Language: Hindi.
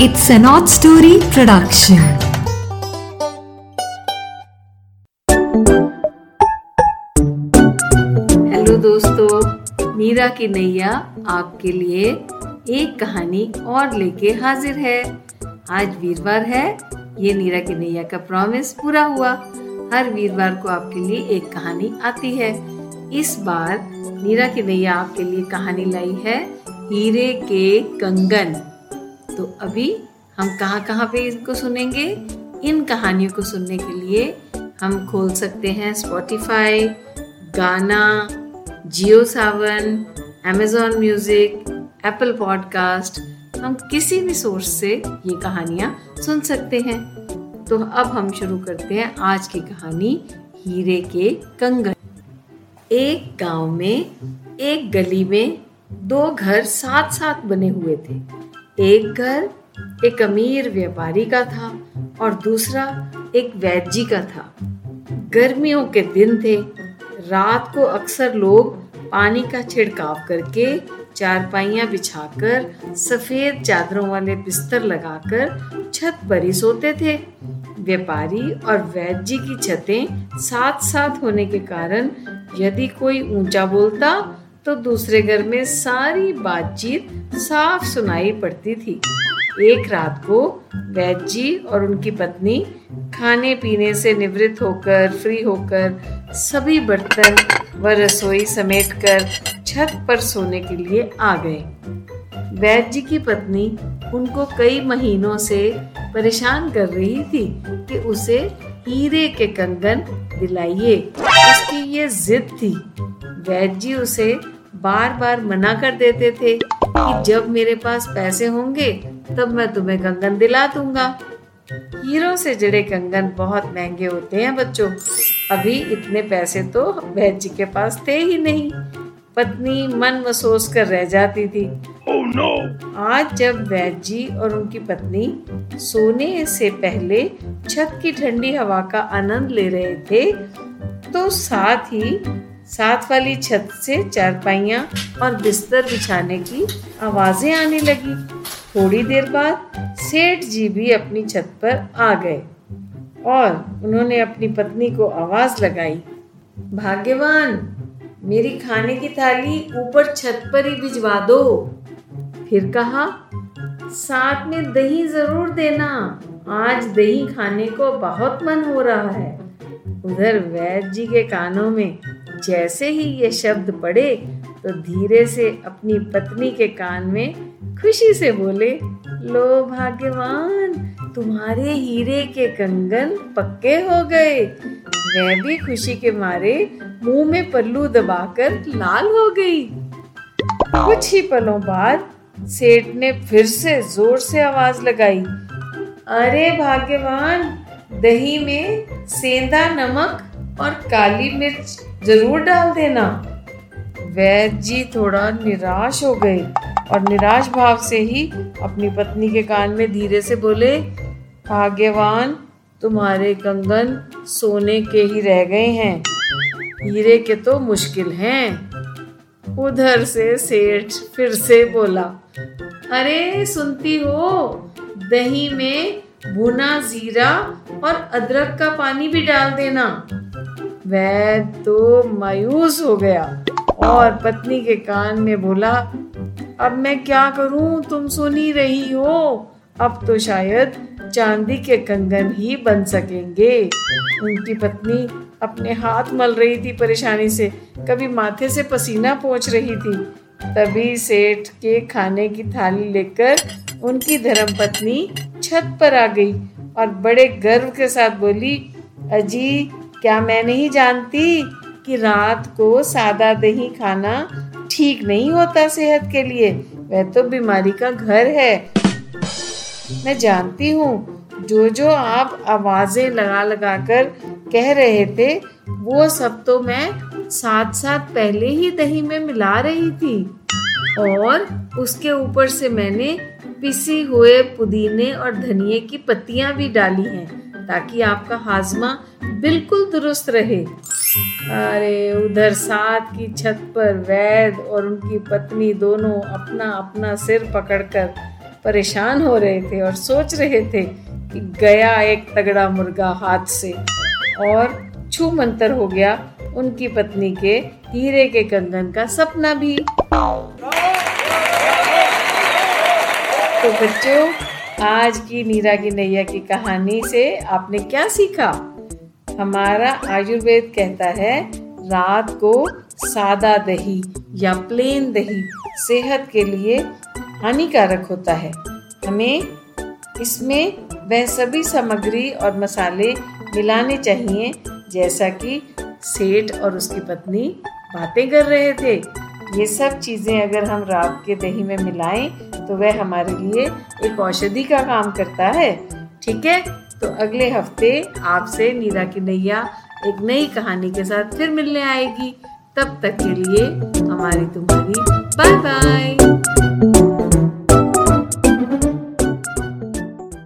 It's an odd story production. Hello दोस्तों, मीरा की नैया आपके लिए एक कहानी और लेके हाजिर है। आज वीरवार है, ये नीरा की नैया का प्रॉमिस पूरा हुआ। हर वीरवार को आपके लिए एक कहानी आती है। इस बार नीरा की नैया आपके लिए कहानी लाई है हीरे के कंगन। तो अभी हम कहाँ कहाँ पे इनको सुनेंगे? इन कहानियों को सुनने के लिए हम खोल सकते हैं Spotify Gaana Jio Saavn Amazon music Apple podcast हम किसी भी सोर्स से ये कहानियाँ सुन सकते हैं। तो अब हम शुरू करते हैं आज की कहानी हीरे के कंगन। एक गाँव में, एक गली में दो घर साथ साथ बने हुए थे। एक घर, एक अमीर व्यापारी का था और दूसरा एक वैद्य का था। गर्मियों के दिन थे। रात को अक्सर लोग पानी का छिड़काव करके चारपाइयाँ बिछाकर सफ़ेद चादरों वाले बिस्तर लगाकर छत पर ही सोते थे। व्यापारी और वैद्य की छतें साथ साथ होने के कारण यदि कोई ऊँचा बोलता तो दूसरे घर में सारी बातचीत साफ़ सुनाई पड़ती थी। एक रात को वैद जी और उनकी पत्नी खाने पीने से निवृत्त होकर, फ्री होकर, सभी बर्तन व रसोई समेट कर छत पर सोने के लिए आ गए। वैद जी की पत्नी उनको कई महीनों से परेशान कर रही थी कि उसे हीरे के कंगन दिलाइए। उसकी ये जिद थी। वैद जी उसे बार बार मना कर देते थे कि जब मेरे पास पैसे होंगे तब मैं तुम्हें कंगन दिला दूँगा। हीरो से जड़े कंगन बहुत महँगे होते हैं बच्चों। अभी इतने पैसे तो वैद जी के पास थे ही नहीं। पत्नी मन मसोस कर रह जाती थी। Oh, no. आज जब वैद जी और उनकी पत्नी सोने से पहले छत की ठंडी हवा का आनंद ले रहे थे तो साथ ही साथ वाली छत से चारपाइया और बिस्तर बिछाने की आवाज़ें आने लगी। थोड़ी देर बाद सेठ जी भी अपनी छत पर आ गए और उन्होंने अपनी पत्नी को आवाज़ लगाई, भाग्यवान, मेरी खाने की थाली ऊपर छत पर ही भिजवा दो। फिर कहा, साथ में दही ज़रूर देना, आज दही खाने को बहुत मन हो रहा है। उधर वैद जी के कानों में जैसे ही ये शब्द पड़े तो धीरे से अपनी पत्नी के कान में खुशी से बोले, लो भाग्यवान, तुम्हारे हीरे के कंगन पक्के हो गए। मैं भी खुशी के मारे मुँह में पल्लू दबाकर लाल हो गई। कुछ ही पलों बाद सेठ ने फिर से ज़ोर से आवाज़ लगाई, अरे भाग्यवान, दही में सेंधा, नमक और काली मिर्च ज़रूर डाल देना। वैद जी थोड़ा निराश हो गए और निराश भाव से ही अपनी पत्नी के कान में धीरे से बोले, भाग्यवान, तुम्हारे कंगन सोने के ही रह गए हैं। हीरे के तो मुश्किल हैं। उधर से सेठ फिर से बोला, अरे, सुनती हो, दही में भुना जीरा और अदरक का पानी भी डाल देना। वैद तो मायूस हो गया। और पत्नी के कान में बोला, अब मैं क्या करूँ? तुम सुनी रही हो। अब तो शायद चांदी के कंगन ही बन सकेंगे। उनकी पत्नी अपने हाथ मल रही थी परेशानी से। कभी माथे से पसीना पहुँच रही थी। तभी सेठ के खाने की थाली लेकर उनकी धर्म पत्नी छत पर आ गई और बड़े गर्व के साथ बोली, अजी क्या मैं नहीं जानती कि रात को सादा दही खाना ठीक नहीं होता सेहत के लिए? वह तो बीमारी का घर है। मैं जानती हूँ जो जो आप आवाज़ें लगा लगा कर कह रहे थे, वो सब तो मैं साथ साथ पहले ही दही में मिला रही थी। और उसके ऊपर से मैंने पिसी हुए पुदीने और धनिए की पत्तियाँ भी डाली हैं। ताकि आपका हाजमा बिल्कुल दुरुस्त रहे। अरे, उधर साथ की छत पर वैद और उनकी पत्नी दोनों अपना अपना सिर पकड़कर परेशान हो रहे थे और सोच रहे थे कि गया एक तगड़ा मुर्गा हाथ से। और छू मंतर हो गया उनकी पत्नी के हीरे के कंगन का सपना भी। तो बच्चों आज की नीरा की नैया की कहानी से आपने क्या सीखा? हमारा आयुर्वेद कहता है, रात को सादा दही या प्लेन दही सेहत के लिए हानिकारक होता है। हमें इसमें वह सभी सामग्री और मसाले मिलाने चाहिए, जैसा कि सेठ और उसकी पत्नी बातें कर रहे थे। ये सब चीज़ें अगर हम रात के दही में मिलाएँ तो वह हमारे लिए एक औषधि का काम करता है। ठीक है? तो अगले हफ़्ते आपसे नीरा की नैया एक नई कहानी के साथ फिर मिलने आएगी। तब तक के लिए हमारी तुम्हारी बाय बाय